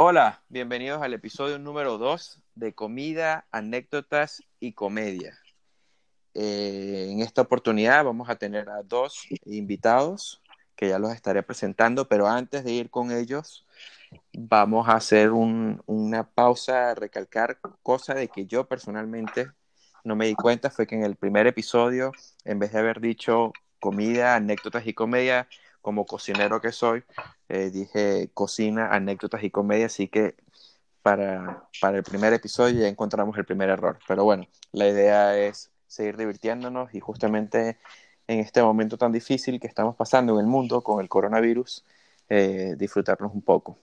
Hola, bienvenidos al episodio número 2 de Comida, Anécdotas y Comedia. Eh, en esta oportunidad vamos a tener a dos invitados que ya los estaré presentando, pero antes de ir con ellos, vamos a hacer una pausa, recalcar cosa de que yo personalmente no me di cuenta, fue que en el primer episodio, en vez de haber dicho comida, anécdotas y comedia, como cocinero que soy, eh, dije cocina, anécdotas y comedia, así que para, para el primer episodio ya encontramos el primer error. Pero bueno, la idea es seguir divirtiéndonos y justamente en este momento tan difícil que estamos pasando en el mundo con el coronavirus, eh, disfrutarnos un poco.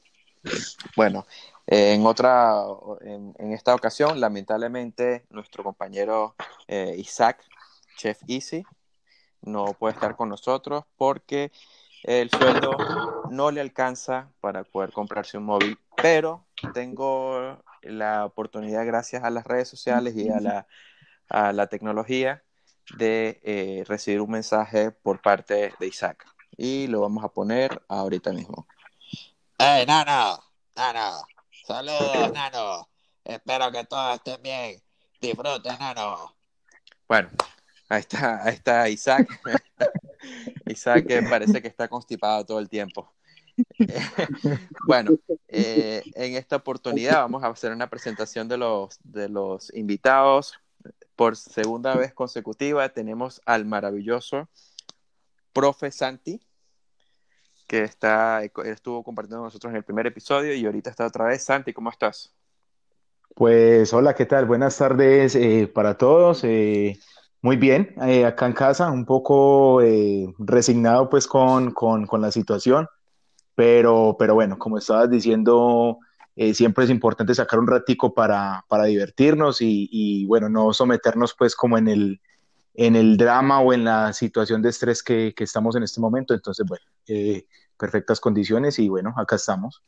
Bueno, en otra, en, esta ocasión, lamentablemente, nuestro compañero eh, Isaac, Chef Easy, no puede estar con nosotros porque el sueldo no le alcanza para poder comprarse un móvil, pero tengo la oportunidad, gracias a las redes sociales y a la, a la tecnología, de eh, recibir un mensaje por parte de Isaac. Y lo vamos a poner ahorita mismo. ¡Hey, Nano! ¡Nano! ¡Saludos, Nano! Espero que todos estén bien. Disfruten, Nano. Bueno, ahí está, ahí está Isaac. Isaac que parece que está constipado todo el tiempo. bueno, eh, en esta oportunidad vamos a hacer una presentación de los, de los invitados. Por segunda vez consecutiva tenemos al maravilloso profe Santi, que está, estuvo compartiendo con nosotros en el primer episodio y ahorita está otra vez. Santi, ¿cómo estás? Pues hola, ¿qué tal? Buenas tardes eh, para todos. Eh, muy bien, eh, acá en casa, un poco resignado pues con, con, con, la situación, pero, pero bueno, como estabas diciendo, eh, siempre es importante sacar un ratico para, para divertirnos y, y, bueno, no someternos pues como en el, en el drama o en la situación de estrés que, que estamos en este momento. Entonces, bueno, eh, perfectas condiciones y bueno, acá estamos.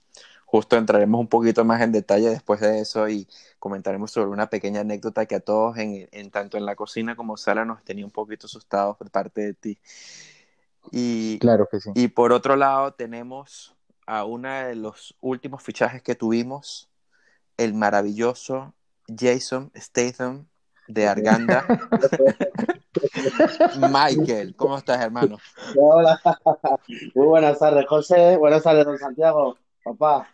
Justo entraremos un poquito más en detalle después de eso y comentaremos sobre una pequeña anécdota que a todos, en, en tanto en la cocina como sala, nos tenía un poquito asustados por parte de ti. Y, claro que sí. Y por otro lado, tenemos a uno de los últimos fichajes que tuvimos, el maravilloso Jason Statham de Arganda. Michael, ¿cómo estás, hermano? Hola, muy buenas tardes, José. Buenas tardes, don Santiago. Papá,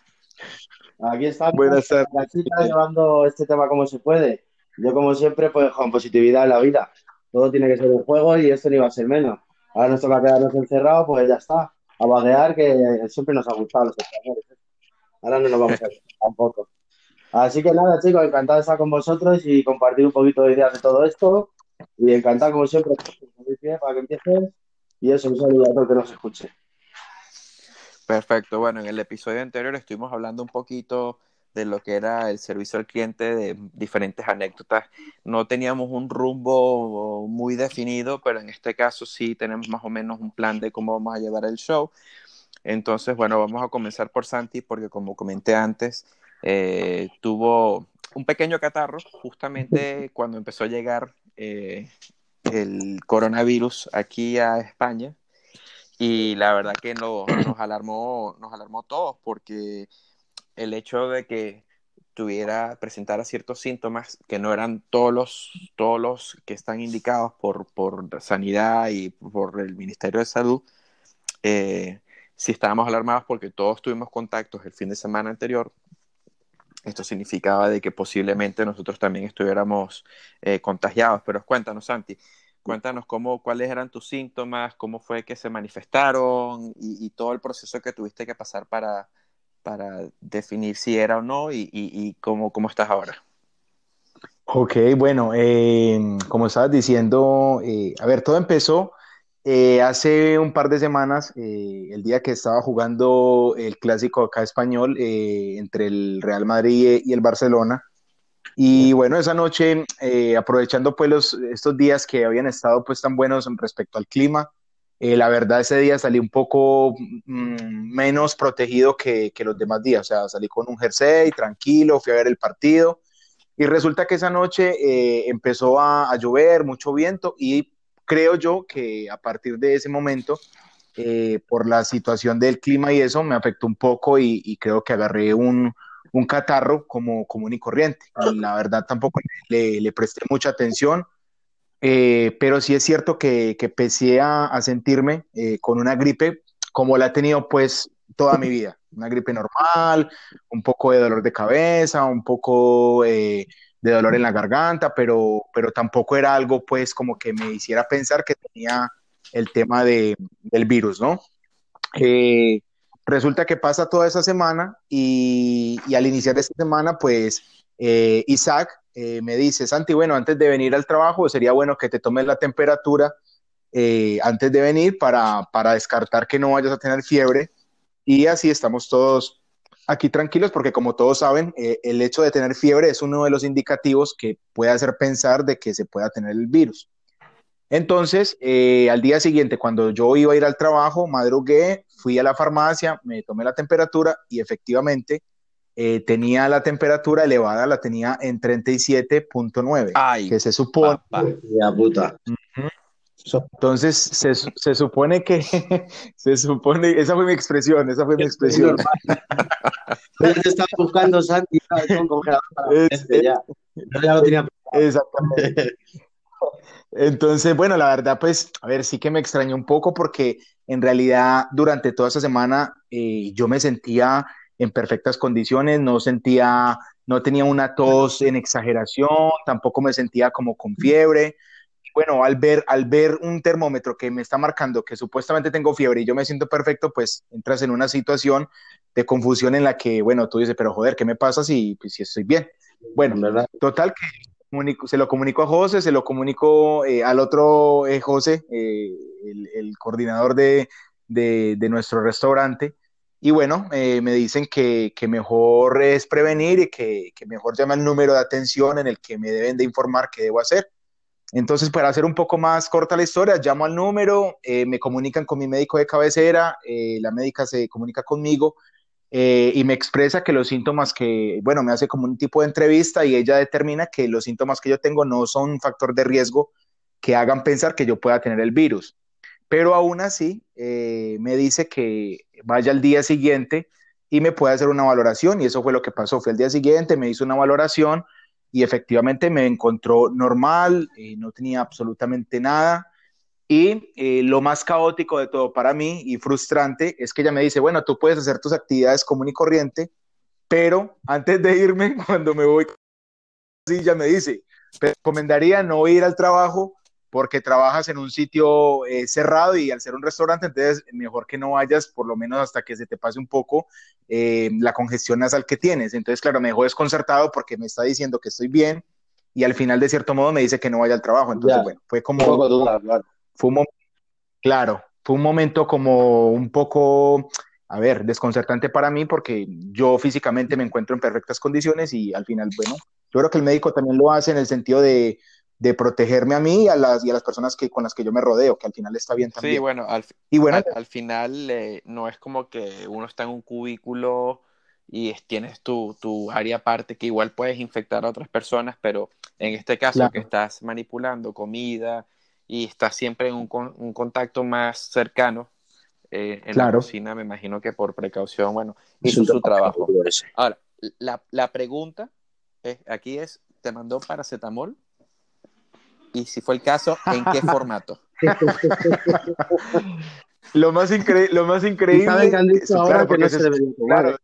aquí estamos. Buenas tardes. llevando este tema como se puede. Yo, como siempre, pues con positividad en la vida. Todo tiene que ser un juego y esto no iba a ser menos. Ahora nos toca quedarnos encerrados, pues ya está a vaguear, que siempre nos ha gustado los españoles. ¿eh? Ahora no nos vamos a tampoco. Así que nada, chicos, encantado de estar con vosotros y compartir un poquito de ideas de todo esto. Y encantado, como siempre, para que empieces. Y eso, un saludo a todo que nos escuche. Perfecto. Bueno, en el episodio anterior estuvimos hablando un poquito de lo que era el servicio al cliente, de diferentes anécdotas. No teníamos un rumbo muy definido, pero en este caso sí tenemos más o menos un plan de cómo vamos a llevar el show. Entonces, bueno, vamos a comenzar por Santi, porque como comenté antes, eh, tuvo un pequeño catarro justamente cuando empezó a llegar eh, el coronavirus aquí a España. Y la verdad que nos alarmó, nos alarmó todos, porque el hecho de que tuviera, presentara ciertos síntomas que no eran todos los, todos los que están indicados por, por sanidad y por el Ministerio de Salud, eh, si estábamos alarmados porque todos tuvimos contactos el fin de semana anterior, esto significaba de que posiblemente nosotros también estuviéramos eh, contagiados. Pero cuéntanos, Santi, cuéntanos cómo, cuáles eran tus síntomas, cómo fue que se manifestaron y todo el proceso que tuviste que pasar para, para definir si era o no y, y, cómo, cómo, estás ahora. Ok, bueno, eh, como estabas diciendo, eh, a ver, todo empezó eh, hace un par de semanas, el día que estaba jugando el clásico acá español entre el Real Madrid y el Barcelona. Y bueno, esa noche, aprovechando pues los, estos días que habían estado pues tan buenos respecto al clima, eh, la verdad, ese día salí un poco mm, menos protegido que, que, los demás días. O sea, salí con un jersey, tranquilo, fui a ver el partido. Y resulta que esa noche eh, empezó a, a, llover, mucho viento, y creo yo que a partir de ese momento eh, por la situación del clima y eso me afectó un poco y, y creo que agarré un, un, catarro como común y corriente. Y la verdad tampoco le, le presté mucha atención, eh, pero sí es cierto que, que empecé a, a sentirme eh, con una gripe como la he tenido pues toda mi vida. Una gripe normal, un poco de dolor de cabeza, un poco eh, de dolor en la garganta, pero, pero tampoco era algo pues como que me hiciera pensar que tenía el tema de, del virus, ¿no? Eh, resulta que pasa toda esa semana y, al iniciar esta semana, pues eh, Isaac eh, me dice, Santi, bueno, antes de venir al trabajo sería bueno que te tomes la temperatura eh, antes de venir para, para, descartar que no vayas a tener fiebre y así estamos todos aquí tranquilos porque como todos saben, eh, el hecho de tener fiebre es uno de los indicativos que puede hacer pensar de que se pueda tener el virus. Entonces, eh, al día siguiente, cuando yo iba a ir al trabajo, madrugué, fui a la farmacia, me tomé la temperatura y efectivamente eh, tenía la temperatura elevada, la tenía en 37.9, que se supone... Ya puta. Uh -huh. Entonces, se, se, supone que, se supone, esa fue mi expresión, esa fue mi expresión. Te estaba buscando Santi con congelador para es, este, ya. Yo ya lo tenía. Exactamente. Entonces, bueno, la verdad, pues, a ver, sí que me extrañó un poco porque en realidad durante toda esa semana eh, yo me sentía en perfectas condiciones, no sentía, no tenía una tos en exageración, tampoco me sentía como con fiebre. Bueno, al ver, al ver un termómetro que me está marcando que supuestamente tengo fiebre y yo me siento perfecto, pues entras en una situación de confusión en la que, bueno, tú dices, pero joder, ¿qué me pasa si, pues, si estoy bien? Bueno, ¿verdad? total que se lo comunico a José, se lo comunico eh, al otro eh, José, eh, el, coordinador de, de, nuestro restaurante. Y bueno, eh, me dicen que, que, mejor es prevenir y que, que, mejor llame el número de atención en el que me deben de informar qué debo hacer. Entonces, para hacer un poco más corta la historia, llamo al número, eh, me comunican con mi médico de cabecera, eh, la médica se comunica conmigo eh, y me expresa que los síntomas que, bueno, me hace como un tipo de entrevista y ella determina que los síntomas que yo tengo no son un factor de riesgo que hagan pensar que yo pueda tener el virus. Pero aún así, eh, me dice que vaya al día siguiente y me pueda hacer una valoración y eso fue lo que pasó. Fue el día siguiente, me hizo una valoración y efectivamente me encontró normal, eh, no tenía absolutamente nada. Y eh, lo más caótico de todo para mí y frustrante es que ella me dice, bueno, tú puedes hacer tus actividades común y corriente, pero antes de irme, cuando me voy, sí, ella me dice, te recomendaría no ir al trabajo porque trabajas en un sitio eh, cerrado y al ser un restaurante, entonces mejor que no vayas por lo menos hasta que se te pase un poco eh, la congestión nasal que tienes. Entonces, claro, me dejó desconcertado porque me está diciendo que estoy bien y al final, de cierto modo, me dice que no vaya al trabajo. Entonces, ya. bueno, fue como... Duda, claro. Fue un claro, fue un momento como un poco, a ver, desconcertante para mí porque yo físicamente me encuentro en perfectas condiciones y al final, bueno, yo creo que el médico también lo hace en el sentido de de protegerme a mí y a las, y a las personas que, con las que yo me rodeo, que al final está bien también. Sí, bueno, al, y bueno, al, al final eh, no es como que uno está en un cubículo y tienes tu, tu, área aparte que igual puedes infectar a otras personas, pero en este caso claro. que estás manipulando comida y estás siempre en un, un contacto más cercano eh, en claro. la cocina, me imagino que por precaución, bueno, hizo su trabajo. Ahora, la, la pregunta es, aquí es, ¿te mandó paracetamol? Y si fue el caso, ¿en qué formato? lo, más lo más increíble. claro, porque se, claro,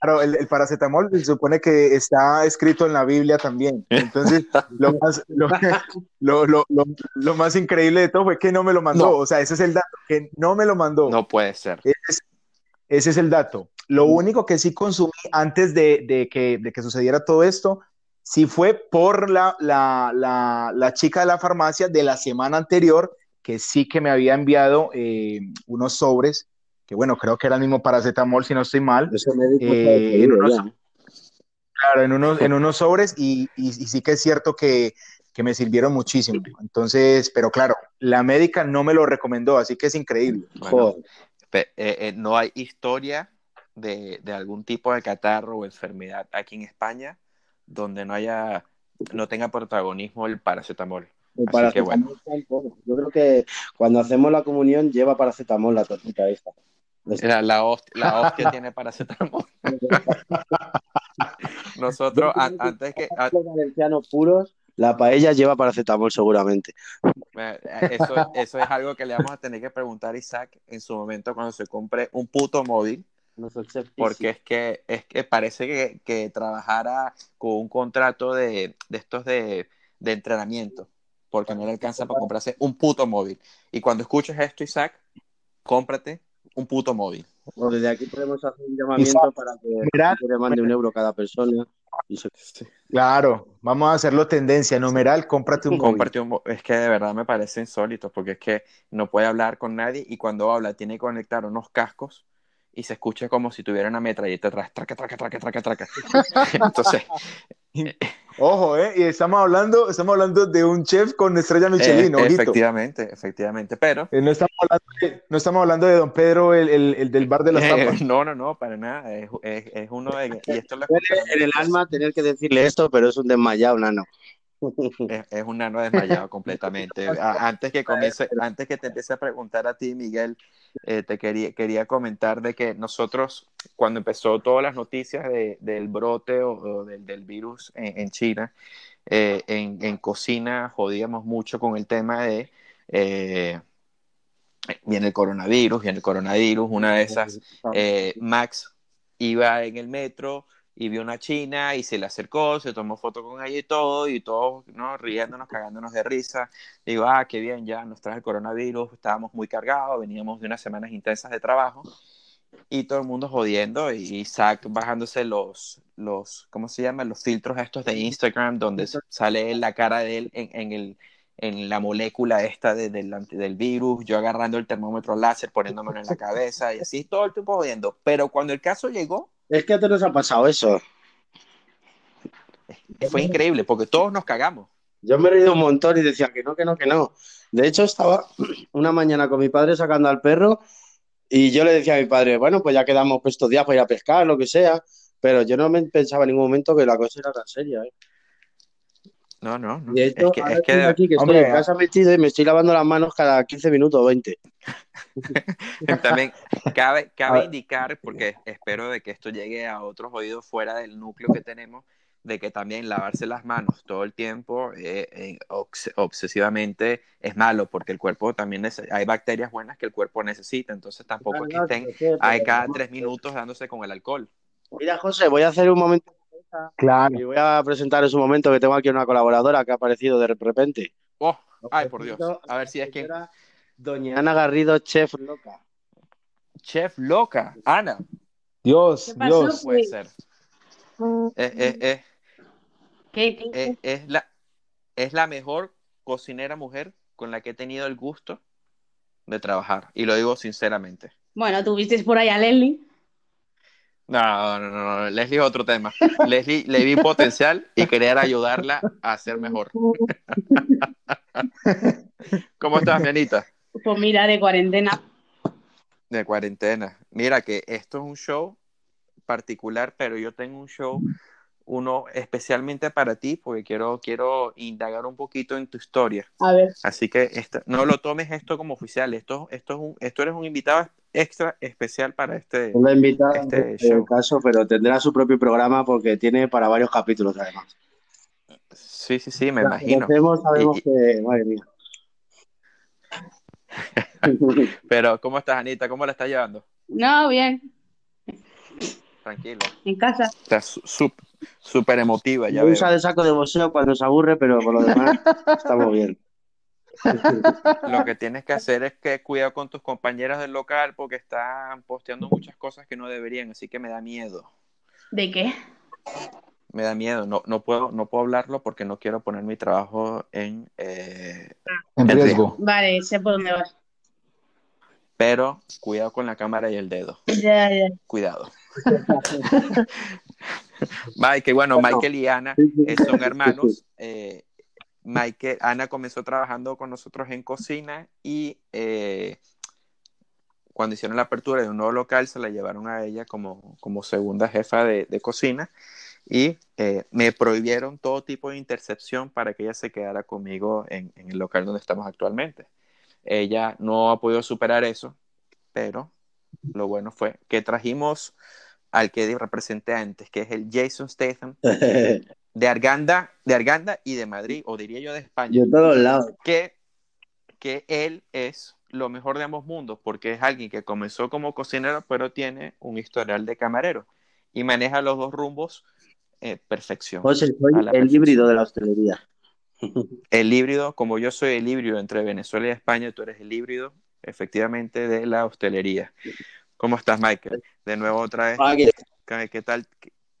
claro el, el, paracetamol se supone que está escrito en la Biblia también. Entonces, lo más, lo, lo, lo, más increíble de todo fue que no me lo mandó. No. O sea, ese es el dato, que no me lo mandó. No puede ser. Ese, ese es el dato. Lo único que sí consumí antes de, de, que, de que sucediera todo esto si fue por la, la, la, la, chica de la farmacia de la semana anterior, que sí que me había enviado eh, unos sobres, que bueno, creo que era el mismo paracetamol, si no estoy mal. Eh, en unos, claro, en unos, en unos sobres, y, y, y, sí que es cierto que, que me sirvieron muchísimo. Entonces, pero claro, la médica no me lo recomendó, así que es increíble. Bueno, eh, eh, no hay historia de, de algún tipo de catarro o enfermedad aquí en España donde no haya, no tenga protagonismo el paracetamol. Que bueno. en todo. Yo creo que cuando hacemos la comunión lleva paracetamol la tortita esta. La, la hostia, la hostia tiene paracetamol. Nosotros, an- antes que... a- Los valencianos puros, la paella lleva paracetamol seguramente. eh, eso, eso es algo que le vamos a tener que preguntar a Isaac en su momento cuando se compre un puto móvil, porque es que, es que parece que, que trabajara con un contrato de, de estos de, de entrenamiento, porque no le alcanza para comprarse un puto móvil. Y cuando escuches esto, Isaac, cómprate un puto móvil. O desde aquí podemos hacer un llamamiento Isaac, para que Mira, le mande un euro cada persona. Claro, vamos a hacerlo tendencia. Numeral, cómprate un móvil. Un es que de verdad me parece insólito, porque es que no puede hablar con nadie y cuando habla tiene que conectar unos cascos y se escucha como si tuviera una metralleta atrás, traca, traca, traca, traca, traca. Entonces, Ojo, ¿eh? Y estamos hablando, estamos hablando de un chef con estrella Michelin, eh, efectivamente, efectivamente, pero Eh, no, estamos hablando de, no estamos hablando de Don Pedro, el, el- el del bar de las eh, tapas. no, no, no, para nada, es, es, es uno de... Y esto lo en el alma tener que decirle esto, pero es un desmayado, nano. Es, es un nano desmayado completamente. Antes que comience, antes que te empiece a preguntar a ti, Miguel, eh, te quería, quería comentar de que nosotros, cuando empezó todas las noticias de- del brote o, o del, del virus en, en China, eh, en, en cocina jodíamos mucho con el tema de eh, viene el coronavirus, viene el coronavirus, una de esas eh, Max iba en el metro y vio una china y se le acercó, se tomó foto con ella y todo, y todos ¿no? riéndonos, cagándonos de risa. Digo, ah, qué bien, ya nos trae el coronavirus, estábamos muy cargados, veníamos de unas semanas intensas de trabajo, y todo el mundo jodiendo, y Isaac bajándose los, los ¿cómo se llama? Los filtros estos de Instagram, donde sale la cara de él en, en el en la molécula esta de- del, anti- del virus, yo agarrando el termómetro láser, poniéndomelo en la cabeza y así todo el tiempo jodiendo. Pero cuando el caso llegó, Es que a todos nos ha pasado eso. fue increíble porque todos nos cagamos. Yo me he reído un montón y decía que no, que no, que no. De hecho, estaba una mañana con mi padre sacando al perro y yo le decía a mi padre, bueno, pues ya quedamos pues, estos días para ir a pescar, lo que sea. Pero yo no me pensaba en ningún momento que la cosa era tan seria. ¿eh? No, no, no. De hecho, es que, ahora es que estoy aquí que estoy Hombre, en casa metido y me estoy lavando las manos cada 15 minutos o 20. también cabe, cabe Ah. indicar, porque espero de que esto llegue a otros oídos fuera del núcleo que tenemos, de que también lavarse las manos todo el tiempo eh, eh, obs- obsesivamente es malo, porque el cuerpo también hay bacterias buenas que el cuerpo necesita, entonces tampoco es que estén ahí cada tres minutos dándose con el alcohol. Mira, José, voy a hacer un momento Claro. y voy a presentaros un momento que tengo aquí una colaboradora que ha aparecido de repente. Oh, ay, por Dios. A ver si es que Doña Ana Garrido, chef loca. Chef loca, Ana, Dios, ¿Qué pasó? Dios. puede ser. Es, es- es- ¿Qué? es- es la, es la mejor cocinera mujer con la que he tenido el gusto de trabajar. Y lo digo sinceramente. Bueno, tuviste por ahí a Leslie. No, no, no, no, Leslie es otro tema. Leslie le vi potencial y querer ayudarla a ser mejor. ¿Cómo estás, mi Anita? Pues mira, de cuarentena. De cuarentena. Mira que esto es un show particular, pero yo tengo un show, uno especialmente para ti, porque quiero, quiero indagar un poquito en tu historia. A ver. Así que esta- no lo tomes esto como oficial. Esto, esto, es un, esto eres un invitado extra especial para este. Es la invitada Este en show. el caso, pero tendrá su propio programa porque tiene para varios capítulos además. Sí, sí, sí, me La imagino. sabemos Y- que, madre mía. Pero, ¿cómo estás, Anita? ¿Cómo la estás llevando? No, bien. Tranquilo. En casa. Estás súper emotiva, ya usa de saco de boxeo cuando se aburre, pero por lo demás estamos bien. Lo que tienes que hacer es que cuidado con tus compañeras del local porque están posteando muchas cosas que no deberían, así que me da miedo. ¿De qué? Me da miedo. No, no puedo, no puedo hablarlo porque no quiero poner mi trabajo en, eh, En En riesgo. Vale, sé por dónde vas. pero cuidado con la cámara y el dedo. Ya, ya. Cuidado. Mike, bueno, Michael y Ana eh, son hermanos. Eh, Michael, Ana comenzó trabajando con nosotros en cocina y eh, cuando hicieron la apertura de un nuevo local se la llevaron a ella como, como segunda jefa de, de cocina y eh, me prohibieron todo tipo de intercepción para que ella se quedara conmigo en, en, el local donde estamos actualmente. Ella no ha podido superar eso, pero lo bueno fue que trajimos al que representé antes, que es el Jason Statham, de Arganda, de Arganda y de Madrid, o diría yo de España. De todos lados. Que, que él es lo mejor de ambos mundos, porque es alguien que comenzó como cocinero, pero tiene un historial de camarero y maneja los dos rumbos eh, perfección. José, soy el perfección. híbrido de la hostelería. El híbrido, como yo soy el híbrido entre Venezuela y España, tú eres el híbrido, efectivamente, de la hostelería. ¿Cómo estás, Michael? De nuevo otra vez. ¿Qué, qué tal?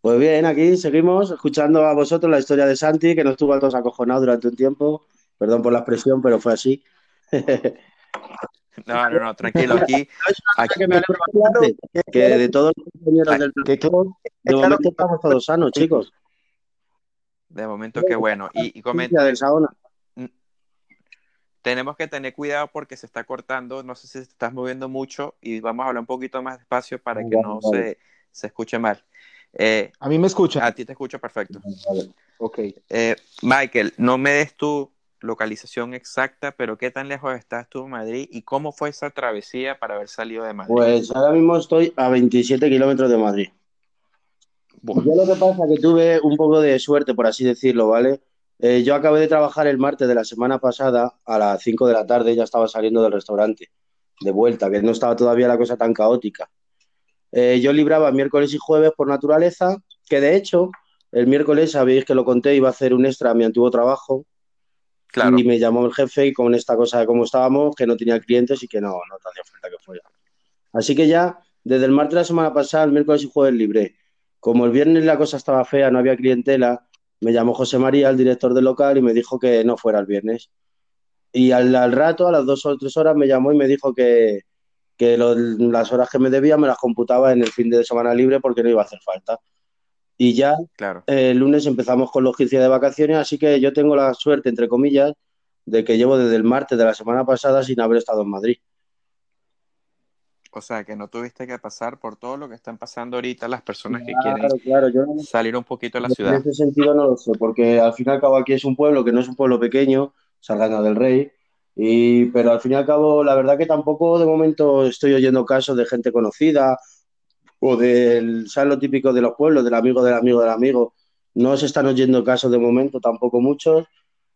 Pues bien, aquí seguimos escuchando a vosotros la historia de Santi, que nos tuvo a todos acojonados durante un tiempo. Perdón por la expresión, pero fue así. No, no, no, tranquilo. Aquí, aquí... Que, me claro, que de todos los compañeros del platón, de momento estamos todos sanos, chicos. De momento, qué bueno. Y, y comenta. Tenemos que tener cuidado porque se está cortando. No sé si te estás moviendo mucho y vamos a hablar un poquito más despacio para que no se, se escuche mal. Eh, a mí me escucha. A ti te escucho perfecto. Vale. Ok. Eh, Michael, no me des tu localización exacta, pero ¿qué tan lejos estás tú de Madrid y cómo fue esa travesía para haber salido de Madrid? Pues ahora mismo estoy a 27 kilómetros de Madrid. Bueno. Yo lo que pasa es que tuve un poco de suerte, por así decirlo, ¿vale? Eh, yo acabé de trabajar el martes de la semana pasada a las 5 de la tarde, ya estaba saliendo del restaurante, de vuelta, que no estaba todavía la cosa tan caótica. Eh, yo libraba miércoles y jueves por naturaleza, que de hecho, el miércoles, sabéis que lo conté, iba a hacer un extra a mi antiguo trabajo, Claro. Y me llamó el jefe y con esta cosa de cómo estábamos, que no tenía clientes y que no, no te hacía falta que fuera. Así que ya, desde el martes de la semana pasada, el miércoles y jueves libre. Como el viernes la cosa estaba fea, no había clientela, me llamó José María, el director del local, y me dijo que no fuera el viernes. Y al, al rato, a las dos o tres horas, me llamó y me dijo que, que lo, las horas que me debía me las computaba en el fin de semana libre porque no iba a hacer falta. Y ya Claro. eh, el lunes empezamos con los 15 días de vacaciones, así que yo tengo la suerte, entre comillas, de que llevo desde el martes de la semana pasada sin haber estado en Madrid. O sea, que no tuviste que pasar por todo lo que están pasando ahorita las personas que Claro, quieren claro, yo no- salir un poquito de la en ciudad. ese sentido no lo sé, porque al fin y al cabo aquí es un pueblo que no es un pueblo pequeño, Salgana del Rey, y, pero al fin y al cabo la verdad que tampoco de momento estoy oyendo casos de gente conocida o del, ¿sabes lo típico de los pueblos, del amigo del amigo del amigo? No se están oyendo casos de momento, tampoco muchos,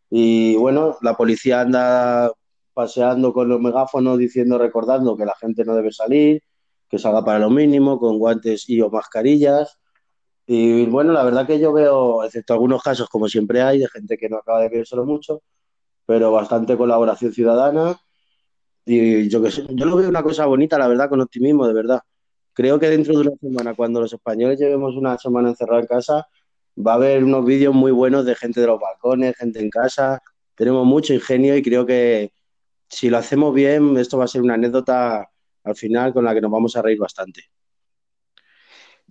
y bueno, la policía anda paseando con los megáfonos diciendo, recordando que la gente no debe salir, que salga para lo mínimo, con guantes y o mascarillas. Y bueno, la verdad que yo veo, excepto algunos casos, como siempre hay, de gente que no acaba de creérselo mucho, pero bastante colaboración ciudadana. Y yo que sé, yo lo veo una cosa bonita, la verdad, con optimismo, de verdad. Creo que dentro de una semana, cuando los españoles llevemos una semana encerrada en casa, va a haber unos vídeos muy buenos de gente de los balcones, gente en casa. Tenemos mucho ingenio y creo que si lo hacemos bien, esto va a ser una anécdota al final con la que nos vamos a reír bastante.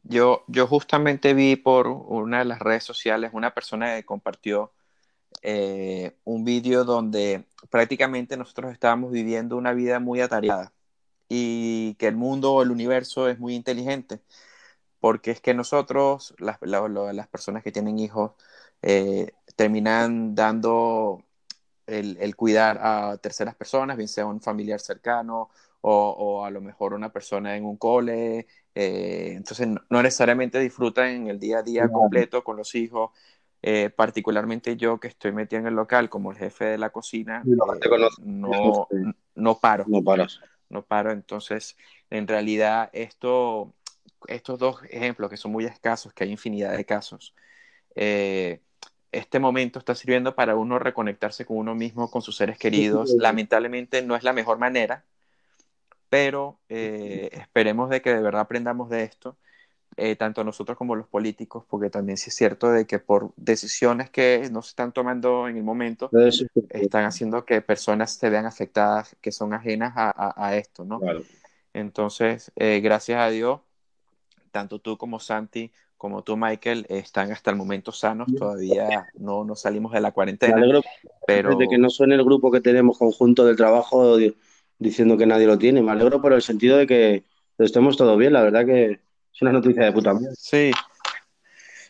Yo, yo justamente vi por una de las redes sociales una persona que compartió eh, un vídeo donde prácticamente nosotros estábamos viviendo una vida muy atareada y que el mundo el universo es muy inteligente, porque es que nosotros, las, la- la- las personas que tienen hijos, eh, terminan dando el, el cuidar a terceras personas, bien sea un familiar cercano o, o a lo mejor una persona en un cole, eh, entonces no, no necesariamente disfrutan el día a día completo con los hijos. Eh, particularmente yo que estoy metido en el local como el jefe de la cocina, te eh, no, no paro No paras. no paro. Entonces, en realidad, esto, estos dos ejemplos que son muy escasos, que hay infinidad de casos, eh, este momento está sirviendo para uno reconectarse con uno mismo, con sus seres queridos. sí. Lamentablemente no es la mejor manera, pero esperemos de que de verdad aprendamos de esto, eh, tanto nosotros como los políticos, porque también sí es cierto de que por decisiones que no se están tomando en el momento, Eso es- están haciendo que personas se vean afectadas que son ajenas a, a- a esto, ¿no? Claro. Entonces, eh, gracias a Dios, tanto tú como Santi, como tú, Michael, están hasta el momento sanos, todavía no, no salimos de la Me cuarentena, alegro pero de que no suene el grupo que tenemos conjunto del trabajo di- diciendo que nadie lo tiene. Me alegro por el sentido de que estemos todos bien. La verdad que es una noticia de puta madre. sí,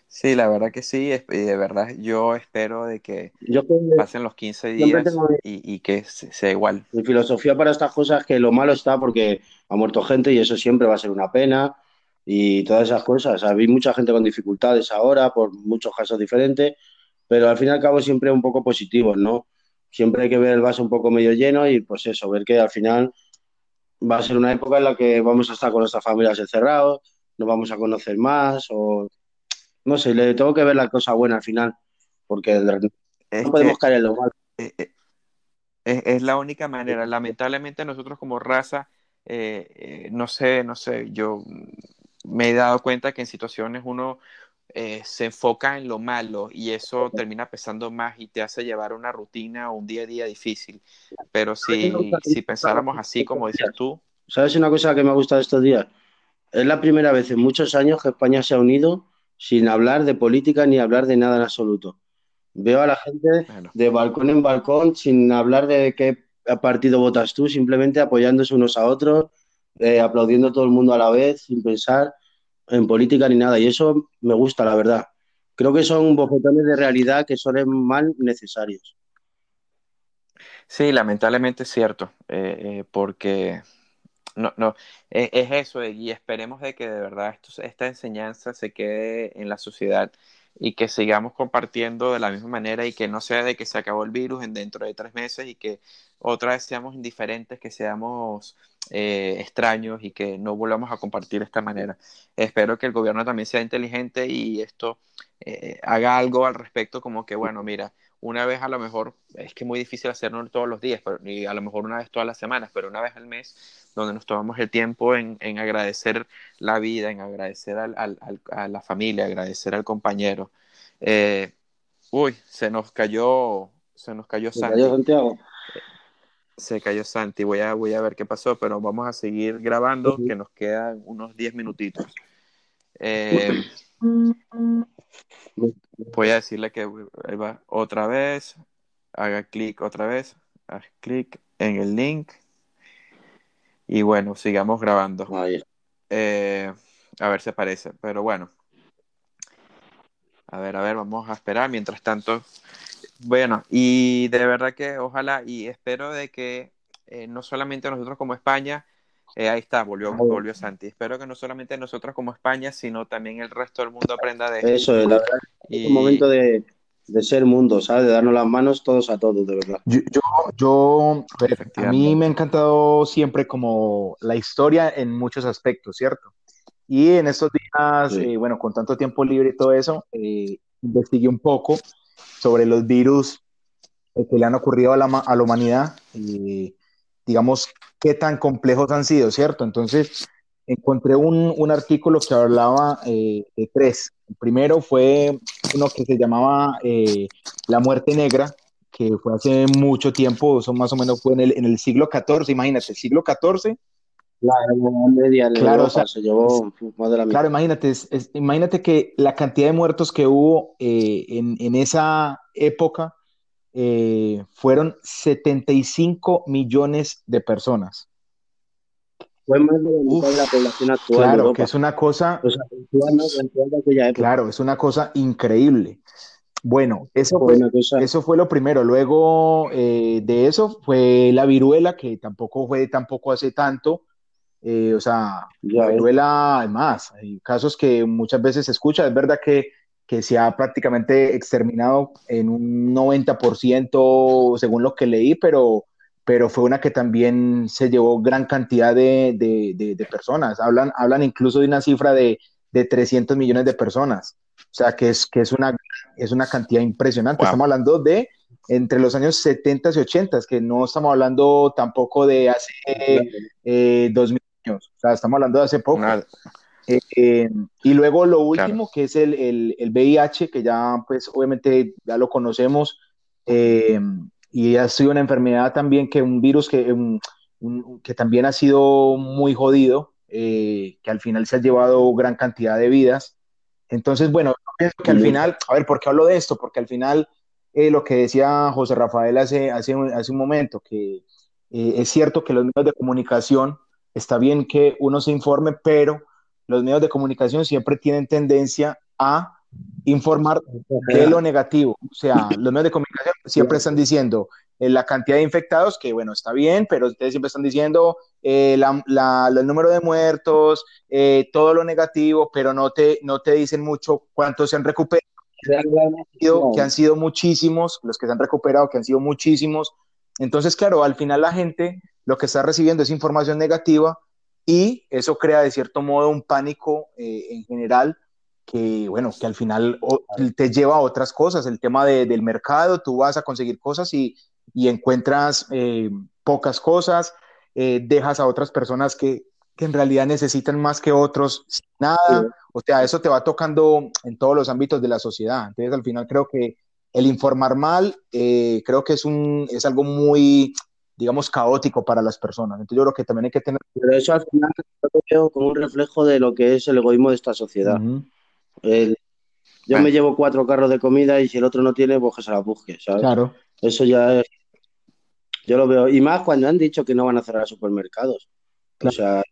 Sí, la verdad que sí, y de verdad yo espero de que Yo que pasen los 15 siempre días tengo y, y que se- sea igual. mi filosofía para estas cosas es que lo malo está porque ha muerto gente y eso siempre va a ser una pena y todas esas cosas. Hay mucha gente con dificultades ahora por muchos casos diferentes, pero al fin y al cabo siempre un poco positivos, ¿no? Siempre hay que ver el vaso un poco medio lleno y pues eso, ver que al final va a ser una época en la que vamos a estar con nuestras familias encerrados, nos vamos a conocer más o no sé, le tengo que ver la cosa buena al final, porque Es no podemos que caer en lo malo. eh, eh, es, es la única manera. Lamentablemente nosotros como raza, eh, eh, no sé, no sé, yo me he dado cuenta que en situaciones uno eh, se enfoca en lo malo y eso termina pesando más y te hace llevar una rutina o un día a día difícil. Pero si, si pensáramos así como dices tú, ¿Sabes una cosa que me ha gustado estos días? Es la primera vez en muchos años que España se ha unido sin hablar de política ni hablar de nada en absoluto. Veo a la gente bueno, de balcón en balcón sin hablar de qué partido votas tú, simplemente apoyándose unos a otros, eh, aplaudiendo todo el mundo a la vez, sin pensar en política ni nada. Y eso me gusta, la verdad. Creo que son bofetones de realidad que son mal necesarios. sí, lamentablemente es cierto, eh, eh, porque no, no, es, es eso y esperemos de que de verdad esta enseñanza se quede en la sociedad y que sigamos compartiendo de la misma manera y que no sea de que se acabó el virus en dentro de tres meses y que otra vez seamos indiferentes, que seamos eh, extraños y que no volvamos a compartir de esta manera. Espero que el gobierno también sea inteligente y esto eh, haga algo al respecto, como que, bueno, mira, una vez a lo mejor, es que es muy difícil hacerlo todos los días, pero, y a lo mejor una vez todas las semanas, pero una vez al mes, donde nos tomamos el tiempo en, en agradecer la vida, en agradecer al, al, al, a la familia, agradecer al compañero. Eh, uy, se nos cayó, se nos cayó ¿Se Santi. cayó Santiago? Se cayó Santi, voy a, voy a ver qué pasó, pero vamos a seguir grabando, que nos quedan unos 10 minutitos. Eh, voy a decirle que ahí va otra vez, haga clic otra vez, haz clic en el link y bueno, sigamos grabando. Eh, a ver si aparece, pero bueno. A ver, a ver, vamos a esperar. Mientras tanto, bueno, y de verdad que ojalá y espero de que eh, no solamente nosotros como España, eh, ahí está, volvió, volvió Santi. Espero que no solamente nosotros como España, sino también el resto del mundo aprenda de esto. Eso es, la verdad, es Y un momento de, de ser mundo, ¿sabes? De darnos las manos todos a todos, de verdad. Yo, yo, yo- a mí me ha encantado siempre como la historia en muchos aspectos, ¿cierto? Y en estos días, Sí. eh, bueno, con tanto tiempo libre y todo eso, eh, investigué un poco sobre los virus que le han ocurrido a la, a la humanidad y, digamos, qué tan complejos han sido, ¿cierto? Entonces, encontré un, un artículo que hablaba eh, de tres. El primero fue uno que se llamaba eh, La muerte negra, que fue hace mucho tiempo, eso más o menos fue en el, en el siglo XIV, imagínate, siglo XIV, La Media Claro, Europa o sea, se llevó más de la. Claro, imagínate, es- es- imagínate que la cantidad de muertos que hubo eh, en, en esa época eh, fueron 75 millones de personas. Fue más de la mitad de la población actual Claro, que es una cosa, claro, es una cosa increíble. Bueno, eso Fue eso fue lo primero. Luego eh, de eso fue la viruela, que tampoco fue tampoco hace tanto. Eh, o sea, Ya la viruela, además, hay casos que muchas veces se escucha, es verdad que, que se ha prácticamente exterminado en un 90% según lo que leí, pero, pero fue una que también se llevó gran cantidad de, de- de- de personas. Hablan, hablan incluso de una cifra de, de 300 millones de personas. O sea, que es, que es, una, es una cantidad impresionante. Wow. Estamos hablando de entre los años 70 y 80, que no estamos hablando tampoco de hace eh, 2000 años. O sea, estamos hablando de hace poco. Una- Eh, eh, y luego lo Claro. último, que es el, el, el VIH, que ya pues obviamente ya lo conocemos, eh, y ha sido una enfermedad también que un virus que, un- un- que también ha sido muy jodido, eh, que al final se ha llevado gran cantidad de vidas. Entonces, bueno, yo pienso que al final, a ver, ¿por qué hablo de esto? Porque al final, eh, lo que decía José Rafael hace, hace, un- hace un momento, que eh, es cierto que los medios de comunicación, está bien que uno se informe, pero los medios de comunicación siempre tienen tendencia a informar de lo negativo. O sea, los medios de comunicación siempre están diciendo eh, la cantidad de infectados, que bueno, está bien, pero ustedes siempre están diciendo eh, la- la- el número de muertos, eh, todo lo negativo, pero no te, no te dicen mucho cuántos se han recuperado, sido- que han sido muchísimos, los que se han recuperado, que han sido muchísimos. Entonces, claro, al final la gente lo que está recibiendo es información negativa y eso crea de cierto modo un pánico eh, en general que, bueno, que al final te lleva a otras cosas, el tema de- del mercado, tú vas a conseguir cosas y, y encuentras eh, pocas cosas, eh, dejas a otras personas que, que en realidad necesitan más que otros sin nada, o sea, eso te va tocando en todos los ámbitos de la sociedad. Entonces, al final creo que el informar mal, eh, creo que es, un, es algo muy, digamos, caótico para las personas. Entonces, yo creo que también hay que tener... Pero eso al final yo lo veo como un reflejo de lo que es el egoísmo de esta sociedad. El- yo me llevo cuatro carros de comida y si el otro no tiene, pues que se la busque, ¿sabes? claro, Eso ya es. Yo lo veo. Y más cuando han dicho que no van a cerrar supermercados. O sea,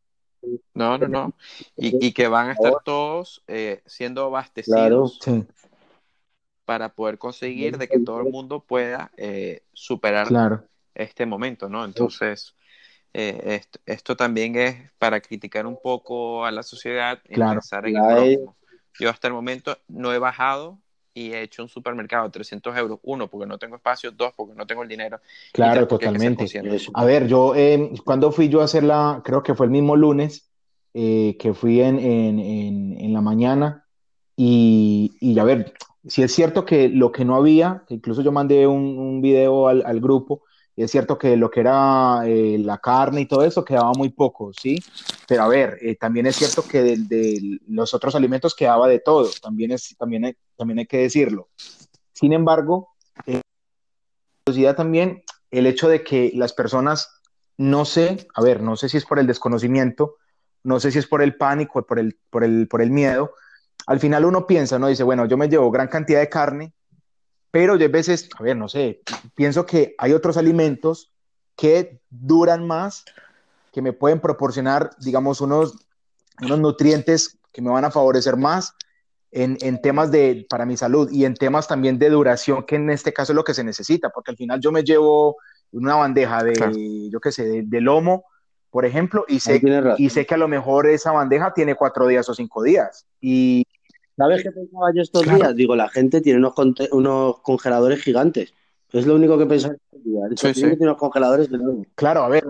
No, no, no. Y, y que van a estar todos eh, siendo Claro. abastecidos sí, para poder conseguir de que todo el mundo pueda eh, superar claro. Este momento, ¿no? Entonces, eh, esto, esto también es para criticar un poco a la sociedad y Claro. pensar en La el. Yo hasta el momento no he bajado y he hecho un supermercado de 300 euros. Uno, porque no tengo espacio. Dos, porque no tengo el dinero. Claro, tres, totalmente. A ver, yo eh, cuando fui yo a hacerla, creo que fue el mismo lunes, eh, que fui en, en, en, en la mañana y, y a ver, si es cierto que lo que no había, incluso yo mandé un, un video al, al grupo, es cierto que lo que era eh, la carne y todo eso quedaba muy poco, ¿sí? Pero a ver, eh, también es cierto que de, los otros alimentos quedaba de todo, también, es, también, hay, también hay que decirlo. Sin embargo, eh, también el hecho de que las personas, no sé, a ver, no sé si es por el desconocimiento, no sé si es por el pánico, por el, por el, por el miedo, al final uno piensa, ¿no? Dice, bueno, yo me llevo gran cantidad de carne, pero yo a veces, a ver, no sé, pienso que hay otros alimentos que duran más, que me pueden proporcionar, digamos, unos, unos nutrientes que me van a favorecer más en, en, temas de, para mi salud y en temas también de duración, que en este caso es lo que se necesita, porque al final yo me llevo una bandeja de, Claro. yo qué sé, de, de lomo, por ejemplo, y sé, y sé que a lo mejor esa bandeja tiene cuatro días o cinco días. Y ¿Sabes qué pensaba yo estos Claro. días? Digo, la gente tiene unos, unos congeladores gigantes. Es lo único que pensaba estos días. Sí, sí. tiene unos congeladores enormes. claro, a ver,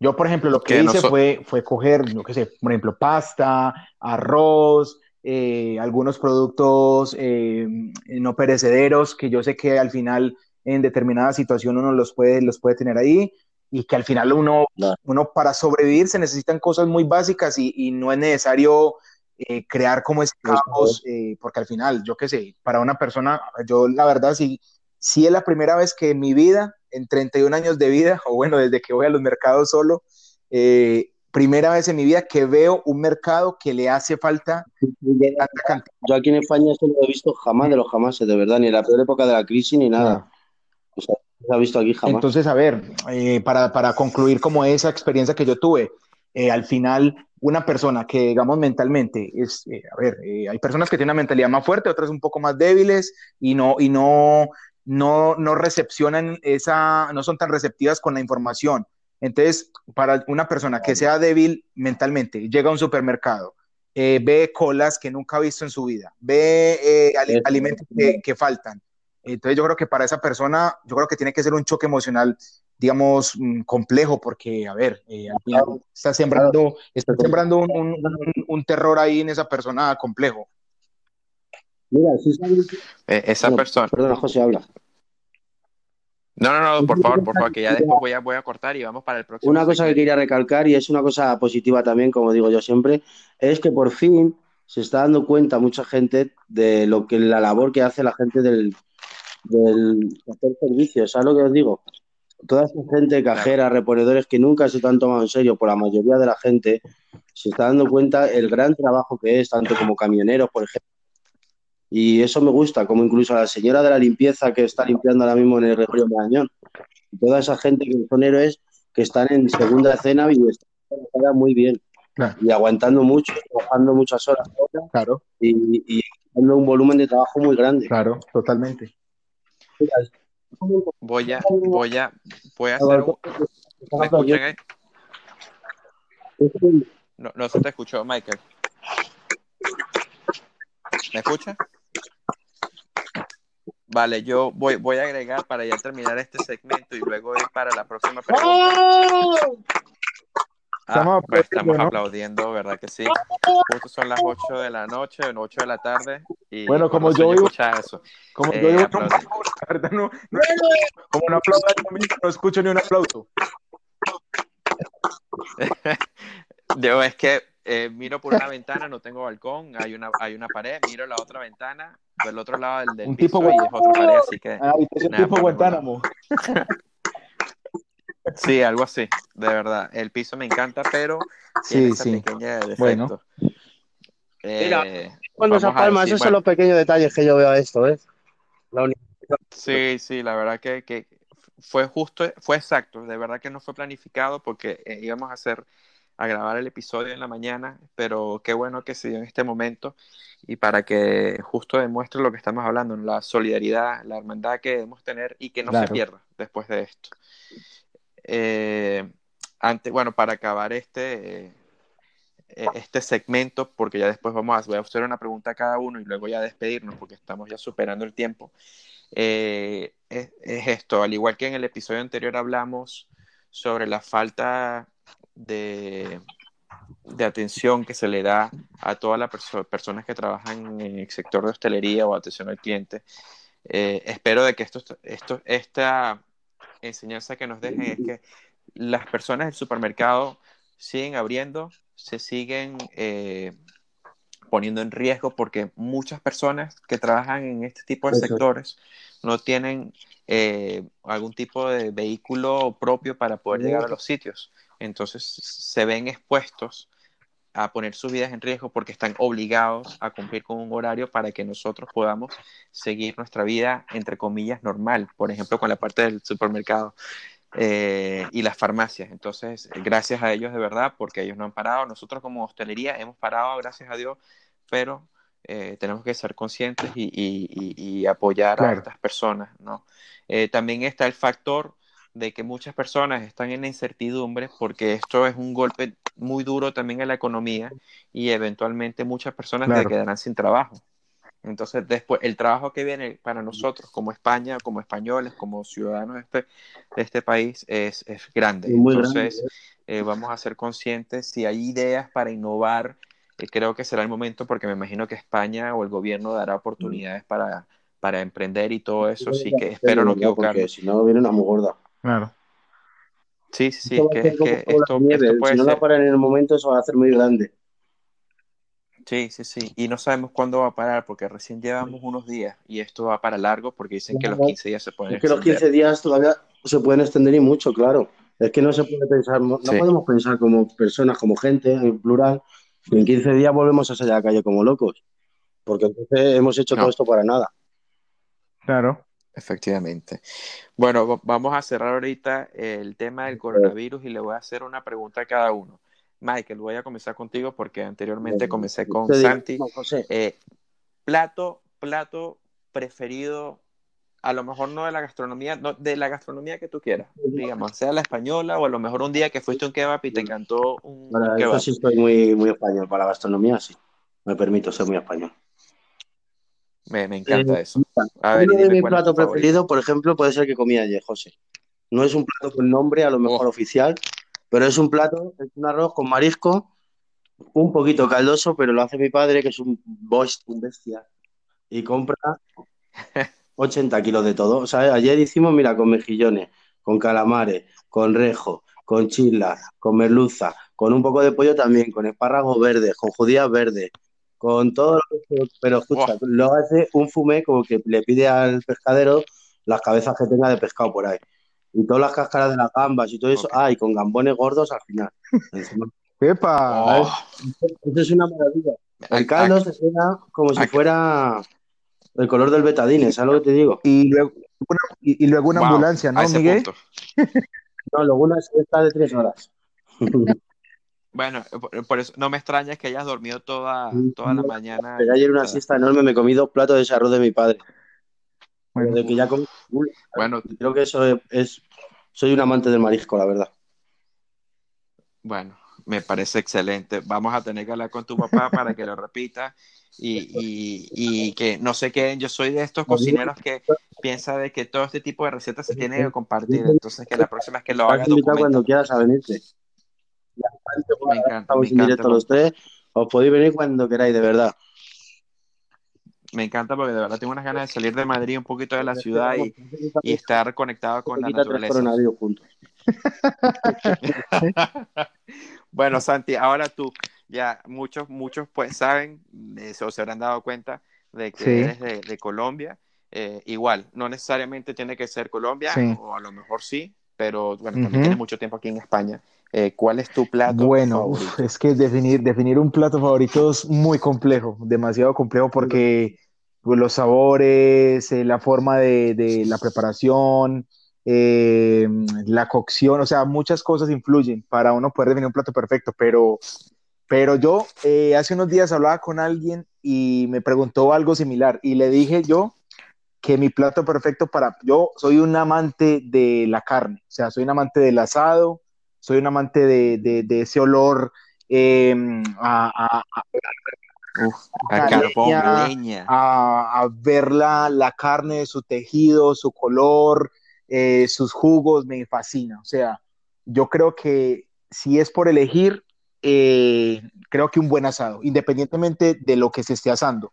yo por ejemplo lo que hice noso- fue, fue coger, yo qué sé, por ejemplo, pasta, arroz, eh, algunos productos eh, no perecederos que yo sé que al final en determinada situación uno los puede, los puede tener ahí y que al final uno, Claro. uno para sobrevivir se necesitan cosas muy básicas y, y no es necesario eh, crear como ese Eso caos, eh, porque al final, yo qué sé, para una persona, yo la verdad sí, sí es la primera vez que en mi vida, en 31 años de vida, o bueno, desde que voy a los mercados solo, eh, primera vez en mi vida que veo un mercado que le hace falta tanta cantidad. Yo aquí en España esto no lo he visto jamás de los jamás, de verdad, ni en la peor época de la crisis ni nada. O sea, no se ha visto aquí jamás. Entonces, a ver, eh, para, para concluir como esa experiencia que yo tuve, eh, al final una persona que, digamos, mentalmente es, eh, a ver, eh, hay personas que tienen una mentalidad más fuerte, otras un poco más débiles y no, y no, no, no recepcionan esa, no son tan receptivas con la información. Entonces, para una persona que sea débil mentalmente, llega a un supermercado, eh, ve colas que nunca ha visto en su vida, ve alimentos que, que faltan. Entonces, yo creo que para esa persona, yo creo que tiene que ser un choque emocional, digamos, mm, complejo, porque, a ver, eh, al final está sembrando, está sembrando un, un- un- un terror ahí en esa persona complejo. Mira, sí sabes- Eh, esa Bueno, persona. Perdona, José, habla. No, no, no, por favor, por favor, que ya después voy a, voy a cortar y vamos para el próximo. Una cosa que quería recalcar, y es una cosa positiva también, como digo yo siempre, es que por fin se está dando cuenta mucha gente de lo que la labor que hace la gente del, del hacer servicios. ¿Sabes lo que os digo? Toda esa gente, cajera, reponedores que nunca se han tomado en serio por la mayoría de la gente, se está dando cuenta el gran trabajo que es, tanto como camioneros, por ejemplo. Y eso me gusta, como incluso a la señora de la limpieza que está limpiando ahora mismo en el Gregorio Marañón. Toda esa gente que son héroes que están en segunda escena y están muy bien Claro. y aguantando mucho, trabajando muchas horas Claro. y, y dando un volumen de trabajo muy grande. Claro, totalmente. Mira, Voy a, voy a, voy a hacer un... ¿Me escuchan ahí? No, no se te escuchó, Michael. ¿Me escucha? Vale, yo voy, voy a agregar para ya terminar este segmento y luego ir para la próxima pregunta. Ah, Estamos pues estamos aplaudiendo, ¿no? aplaudiendo, ¿verdad que sí? Justo son las 8 de la noche, 8 de la tarde. Y Bueno, como yo escucha eso. Como Eh, yo digo, no, aplaudir. la verdad no, no- como no aplaudo no escucho ni un aplauso. Yo es que eh, miro por una ventana, no tengo balcón, hay una, hay una pared, miro la otra ventana, del otro lado del, del Un piso tipo y es otra pared, así que Ah, Nada, tipo Guantánamo. sí, algo así, de verdad. El piso me encanta, pero Sí, tiene esa sí. pequeña defecto. Bueno. Mira, Eh, Cuando se palma, esos son bueno, los pequeños detalles que yo veo a esto, ¿ves? La uni- Sí, sí, la verdad que, que fue justo, fue exacto, de verdad que no fue planificado porque eh, íbamos a hacer, a grabar el episodio en la mañana, pero qué bueno que se dio en este momento y para que justo demuestre lo que estamos hablando, la solidaridad, la hermandad que debemos tener y que no se Claro. pierda después de esto. Eh, antes, bueno, para acabar este, eh, este segmento, porque ya después vamos a, voy a hacer una pregunta a cada uno y luego ya despedirnos porque estamos ya superando el tiempo. Eh, es, es esto, al igual que en el episodio anterior hablamos sobre la falta de, de atención que se le da a todas las perso- personas que trabajan en el sector de hostelería o atención al cliente. Eh, espero de que esto, esto, esta enseñanza que nos dejen es que las personas del supermercado siguen abriendo, se siguen eh, poniendo en riesgo porque muchas personas que trabajan en este tipo de sectores no tienen eh, algún tipo de vehículo propio para poder llegar a los sitios. Entonces se ven expuestos a poner sus vidas en riesgo porque están obligados a cumplir con un horario para que nosotros podamos seguir nuestra vida, entre comillas, normal, por ejemplo, con la parte del supermercado eh, y las farmacias. Entonces, gracias a ellos de verdad, porque ellos no han parado. Nosotros como hostelería hemos parado, gracias a Dios, pero eh, tenemos que ser conscientes y, y- y- y apoyar a Claro. estas personas, ¿no? Eh, también está el factor de que muchas personas están en la incertidumbre porque esto es un golpe muy duro también en la economía y eventualmente muchas personas Claro. se quedarán sin trabajo. Entonces, después, el trabajo que viene para nosotros como España, como españoles, como ciudadanos de este, de este país es, es grande. Es muy Entonces, eh, vamos a ser conscientes. Si hay ideas para innovar, eh, creo que será el momento porque me imagino que España o el gobierno dará oportunidades para, para emprender y todo eso. Así que espero no Porque equivocarme. si no, viene una muy gorda. Claro. Sí, sí, sí, Esto que, ser es que esto, nieve, esto puede si no ser. la paran en el momento, eso va a hacer muy grande. Sí, sí, sí. Y no sabemos cuándo va a parar porque recién llevamos unos días y esto va para largo porque dicen que los Claro. 15 días se pueden Es que los extender. 15 días todavía se pueden extender y mucho, claro. Es que no se puede pensar, no Sí. podemos pensar como personas, como gente, en plural, que en 15 días volvemos a salir a la calle como locos. Porque entonces hemos hecho No. todo esto para nada. Claro. Efectivamente. Bueno, va- vamos a cerrar ahorita el tema del coronavirus y le voy a hacer una pregunta a cada uno. Michael, voy a comenzar contigo porque anteriormente comencé con Santi. Eh, plato, plato preferido, a lo mejor no de la gastronomía, no, de la gastronomía que tú quieras, digamos, sea la española o a lo mejor un día que fuiste un kebab y te encantó un, para un eso kebab. sí estoy muy, muy español. Para la gastronomía sí. Me permito ser muy español. Me, me encanta Eh, eso. A ver, Uno de mis platos preferidos, por ejemplo, puede ser que comí ayer, José. No es un plato con nombre, a lo mejor Oh. oficial, pero es un plato, es un arroz con marisco, un poquito caldoso, pero lo hace mi padre, que es un boss, un bestia, y compra 80 kilos de todo. O sea, ayer hicimos, mira, con mejillones, con calamares, con rejo, con chislas, con merluza, con un poco de pollo también, con espárragos verdes, con judías verdes, con todo lo que... Pero escucha, lo hace un fumé como que le pide al pescadero las cabezas que tenga de pescado por ahí. Y todas las cáscaras de las gambas y todo eso. Ok. Ah, y con gambones gordos al final. ¡Epa! Oh, Eso es una maravilla. El caldo se queda como si fuera el color del betadine, ¿sabes lo que te digo? Y luego, una, y, y luego una wow, ambulancia, ¿no, Miguel? No, luego una siesta de tres horas. Bueno, por, por eso no me extraña que hayas dormido toda, toda la mañana. Ayer una siesta enorme, me comí dos platos de ese arroz de mi padre. Bueno, De que ya comí- Uy, Bueno, Creo que eso es, es- Soy un amante del marisco, la verdad. Bueno, me parece excelente. Vamos a tener que hablar con tu papá para que lo repita y, y, y que no se queden. Yo soy de estos cocineros que piensa de que todo este tipo de recetas se tienen que compartir. Entonces, que la próxima vez que lo hagas, cuando quieras a venirte. Me encanta, me Estamos en encanta, directo los tres. Os podéis venir cuando queráis, de verdad. me encanta porque de verdad tengo unas ganas de salir de Madrid, un poquito de la ciudad y, y estar conectado con la naturaleza. Bueno, Santi, ahora tú, ya muchos, muchos pues saben, eh, se, o se habrán dado cuenta de que Sí. eres de, de Colombia. Eh, igual, no necesariamente tiene que ser Colombia, Sí. o a lo mejor sí, pero bueno, también tienes mucho tiempo aquí en España. Eh, ¿Cuál es tu plato Bueno, uf, es que definir, definir un plato favorito es muy complejo, demasiado complejo porque pues, los sabores, eh, la forma de, de la preparación, eh, la cocción, o sea, muchas cosas influyen para uno poder definir un plato perfecto, pero, pero yo hace unos días hablaba con alguien y me preguntó algo similar y le dije yo que mi plato perfecto para, yo soy un amante de la carne, o sea, soy un amante del asado, soy un amante de, de- de ese olor eh, a, a- a- Uf, a carbón, leña, leña. a- a ver la, la carne, su tejido, su color, eh, sus jugos, me fascina. O sea, yo creo que si es por elegir, eh, creo que un buen asado, independientemente de lo que se esté asando.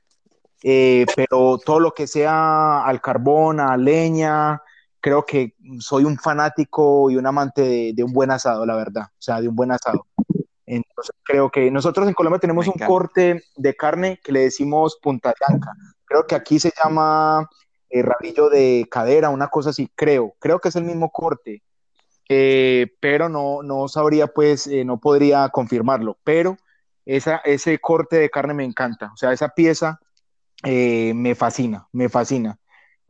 Eh, pero todo lo que sea al carbón, a leña, creo que soy un fanático y un amante de, de un buen asado, la verdad. O sea, de un buen asado. Entonces creo que nosotros en Colombia tenemos un corte de carne que le decimos punta blanca. Creo que aquí se llama eh, rabillo de cadera, una cosa así, creo. Creo que es el mismo corte. Eh, pero no, no sabría, pues, eh, no podría confirmarlo. Pero esa, ese corte de carne me encanta. O sea, esa pieza eh, me fascina, me fascina.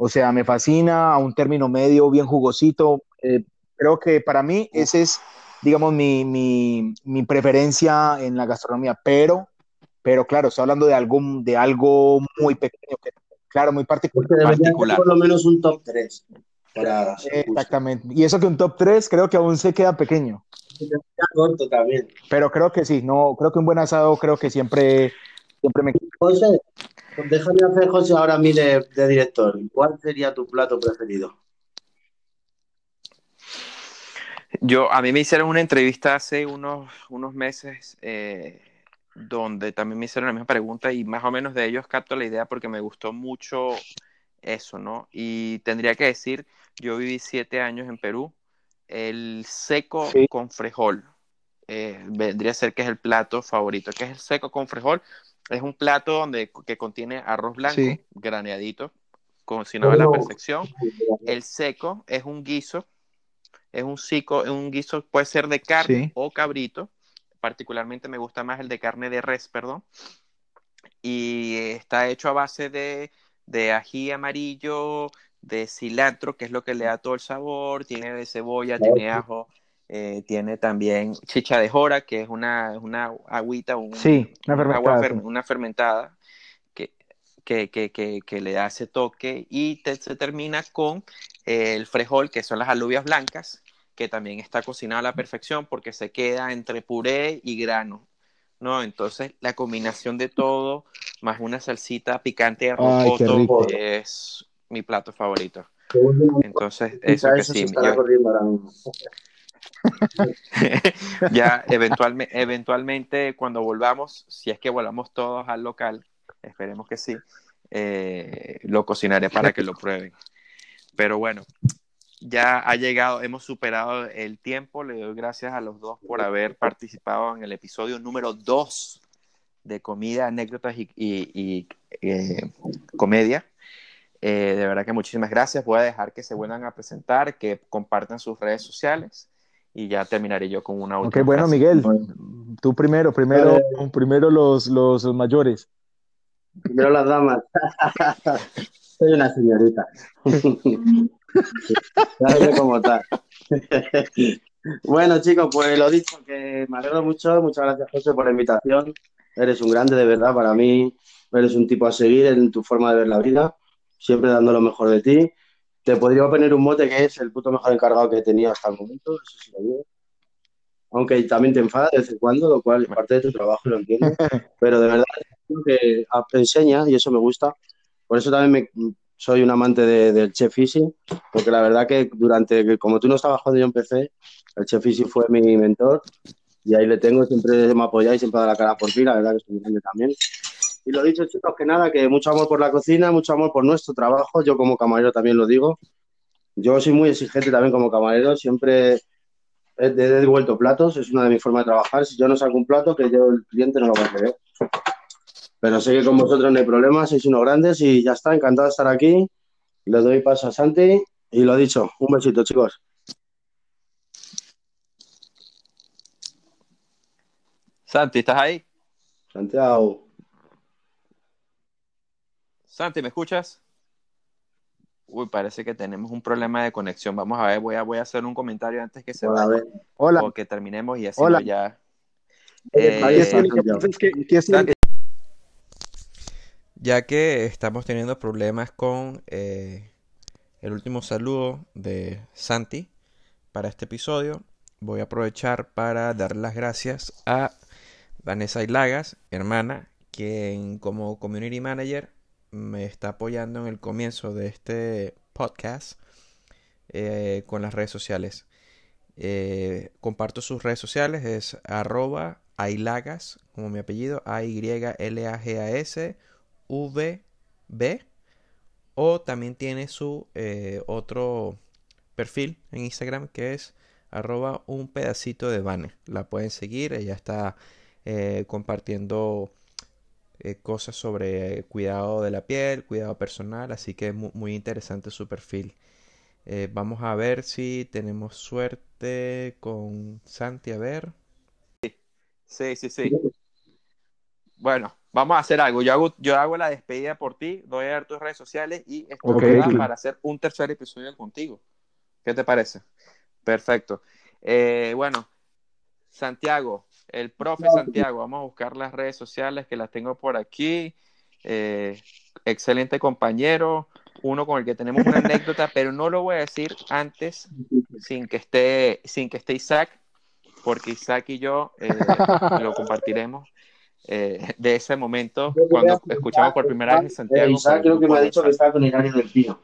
O sea, me fascina a un término medio, bien jugosito. Eh, creo que para mí ese es, digamos, mi, mi, mi preferencia en la gastronomía. Pero, pero claro, estoy hablando de algo, de algo muy pequeño, que, claro, muy particular. Porque debería ser Particular. por lo menos un top 3. Para ser justo. Exactamente. Y eso que un top 3 creo que aún se queda pequeño. Corto también. Pero creo que sí, no, creo que un buen asado creo que siempre, siempre me José, pues déjame hacer, José, ahora a mí de, de director. ¿Cuál sería tu plato preferido? Yo, a mí me hicieron una entrevista hace unos, unos meses eh, donde también me hicieron la misma pregunta y más o menos de ellos capto la idea porque me gustó mucho eso, ¿no? Y tendría que decir, yo viví siete años en Perú, el seco Sí. con frejol eh, vendría a ser que es el plato favorito. ¿Qué es el seco con frejol? Es un plato donde, que contiene arroz blanco, Sí. graneadito, cocinado a la perfección. El seco es un guiso, es un cico, es un guiso, puede ser de carne Sí. o cabrito. Particularmente me gusta más el de carne de res, perdón. Y está hecho a base de, de ají amarillo, de cilantro, que es lo que le da todo el sabor. Tiene de cebolla, tiene ajo, eh, tiene también chicha de jora, que es una, una agüita, un, Sí, una agua fermentada, fer- sí. una fermentada que, que, que, que, le da ese toque y te- se termina con eh, el frejol, que son las alubias blancas, que también está cocinado a la perfección porque se queda entre puré y grano, ¿no? Entonces la combinación de todo, más una salsita picante de rocoto, es mi plato favorito. Entonces, eso que sí, yo-. ya eventualmente, eventualmente cuando volvamos, si es que volvamos todos al local, esperemos que sí, eh, lo cocinaré para que lo prueben. Pero bueno, ya ha llegado, hemos superado el tiempo. Le doy gracias a los dos por haber participado en el episodio número 2 de Comida, Anécdotas y, eh, Comedia. Eh, de verdad que muchísimas gracias. Voy a dejar que se vuelvan a presentar, que compartan sus redes sociales y ya terminaré yo con una Ok, última. bueno, frase. Miguel, tú primero, primero, primero los, los mayores. Primero las damas. Soy una señorita. Sé cómo está. Bueno, chicos, pues lo dicho, que me alegro mucho. Muchas gracias, José, por la invitación. Eres un grande, de verdad, para mí. Eres un tipo a seguir en tu forma de ver la vida, siempre dando lo mejor de ti. Te podría poner un mote que es el puto mejor encargado que he tenido hasta el momento, eso sí lo digo. Aunque también te enfada de vez en cuando, lo cual es parte de tu trabajo lo entiendo. Pero de verdad, que enseña y eso me gusta. Por eso también me, soy un amante de- del chef fishing, porque la verdad que durante, como tú no estabas cuando yo empecé, el chef fishing fue mi mentor y ahí le tengo, siempre me apoyáis, siempre da la cara por mí, la verdad que estoy grande también. Y lo dicho, chicos, que nada, que mucho amor por la cocina, mucho amor por nuestro trabajo, yo como camarero también lo digo. Yo soy muy exigente también como camarero, siempre he, devuelto platos, es una de mis formas de trabajar. Si yo no saco un plato, que yo el cliente no lo va a querer. Pero sé que con vosotros no hay problema, sois unos grandes y ya está, encantado de estar aquí. Le doy paso a Santi y lo dicho, un besito, chicos. Santi, ¿estás ahí? Santiago. Santi, ¿me escuchas? Uy, parece que tenemos un problema de conexión. Vamos a ver, voy a, voy a hacer un comentario antes que se vaya. Hola. o que terminemos y así Hola. ya. Eh, Eh, Santi. Ya que estamos teniendo problemas con eh, el último saludo de Santi para este episodio, voy a aprovechar para dar las gracias a Vanessa Ilagas, hermana, quien como community manager me está apoyando en el comienzo de este podcast eh, con las redes sociales. Eh, comparto sus redes sociales, es arroba ailagas, como mi apellido, A-Y-L-A-G-A-S, V-B, o también tiene su eh, otro perfil en Instagram que es arroba un pedacito de Vane. La pueden seguir, ella está compartiendo eh, cosas sobre cuidado de la piel, cuidado personal, así que es mu- muy interesante su perfil. Eh, vamos a ver si tenemos suerte con Santi, a ver. Sí, sí, sí. Bueno, vamos a hacer algo. Yo hago, yo hago la despedida por ti, doy a dar tus redes sociales y estoy Ok, acá claro. para hacer un tercer episodio contigo. ¿Qué te parece? Perfecto. Eh, bueno, Santiago, el profe Santiago, vamos a buscar las redes sociales que las tengo por aquí. Eh, excelente compañero, uno con el que tenemos una anécdota, pero no lo voy a decir antes sin que esté, sin que esté Isaac, porque Isaac y yo eh, lo compartiremos eh, de ese momento cuando escuchamos por primera vez en Santiago. Eh, Isaac creo el que me ha dicho que está con Hilario del Pino.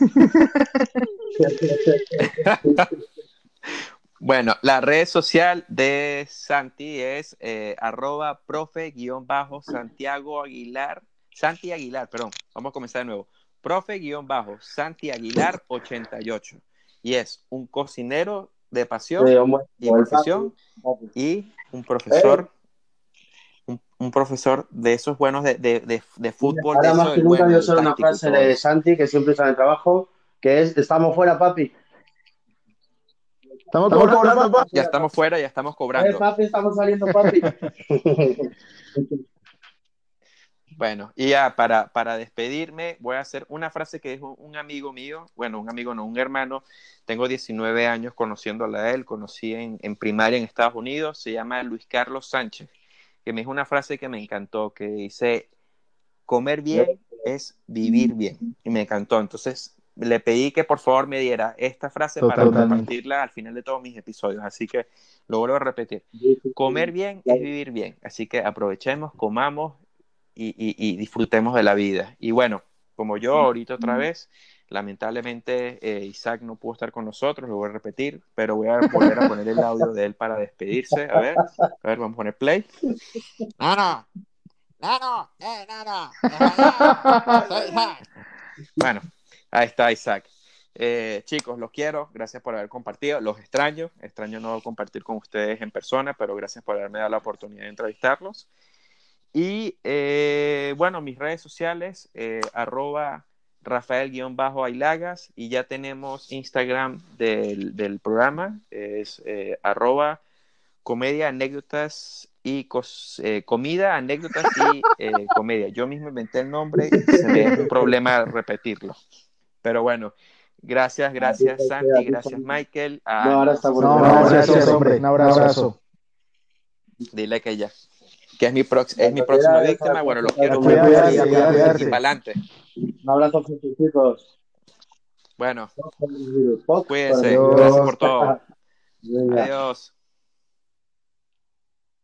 Bueno, la red social de Santi es eh, arroba profe guion bajo Santiago Aguilar, Santi Aguilar, perdón, vamos a comenzar de nuevo. Profe guion bajo Santi Aguilar 88. Y es un cocinero de pasión Sí, hombre, y profesión papi. y un profesor, un, un profesor de esos buenos de, de, de, de fútbol. de Ahora eso más que nunca bueno, yo del solo una frase de. Santi que siempre está en el trabajo, que es estamos fuera, papi. Estamos Estamos cobrando. Ya estamos fuera, ya estamos Eh, cobrando. papi, estamos saliendo, papi. Bueno, y ya para, para despedirme, voy a hacer una frase que dijo un amigo mío, bueno, un amigo no, un hermano, tengo 19 años conociéndolo a él, conocí en, en primaria en Estados Unidos, se llama Luis Carlos Sánchez, que me dijo una frase que me encantó, que dice, comer bien es vivir bien, y me encantó, entonces le pedí que por favor me diera esta frase para Totalmente. compartirla al final de todos mis episodios, así que lo vuelvo a repetir. Comer bien es vivir bien, así que aprovechemos, comamos y, y- y disfrutemos de la vida. Y bueno, como yo ahorita otra vez, lamentablemente eh, Isaac no pudo estar con nosotros, lo voy a repetir, pero voy a volver a poner el audio de él para despedirse. A ver, a ver, vamos a poner play. Nano, Nano, eh, Nano. Bueno, ahí está Isaac. Eh, chicos, los quiero, gracias por haber compartido, los extraño, extraño no compartir con ustedes en persona, pero gracias por haberme dado la oportunidad de entrevistarlos. Y eh, bueno, mis redes sociales, eh, arroba Rafael-Ailagas y ya tenemos Instagram del, programa, es arroba comedia, anécdotas y comida, anécdotas y comedia. Yo mismo inventé el nombre se me es un problema repetirlo. Pero bueno, Gracias, gracias Santi, gracias Michael. Ah, No, ahora está por No, Un no, abrazo, gracias, hombre. Un abrazo. Dile que ya. Que es mi, prox- es mi próxima víctima. Bueno, los quiero mucho. y- para adelante. Un abrazo chicos. Bueno, cuídense. Gracias por todo. Adiós.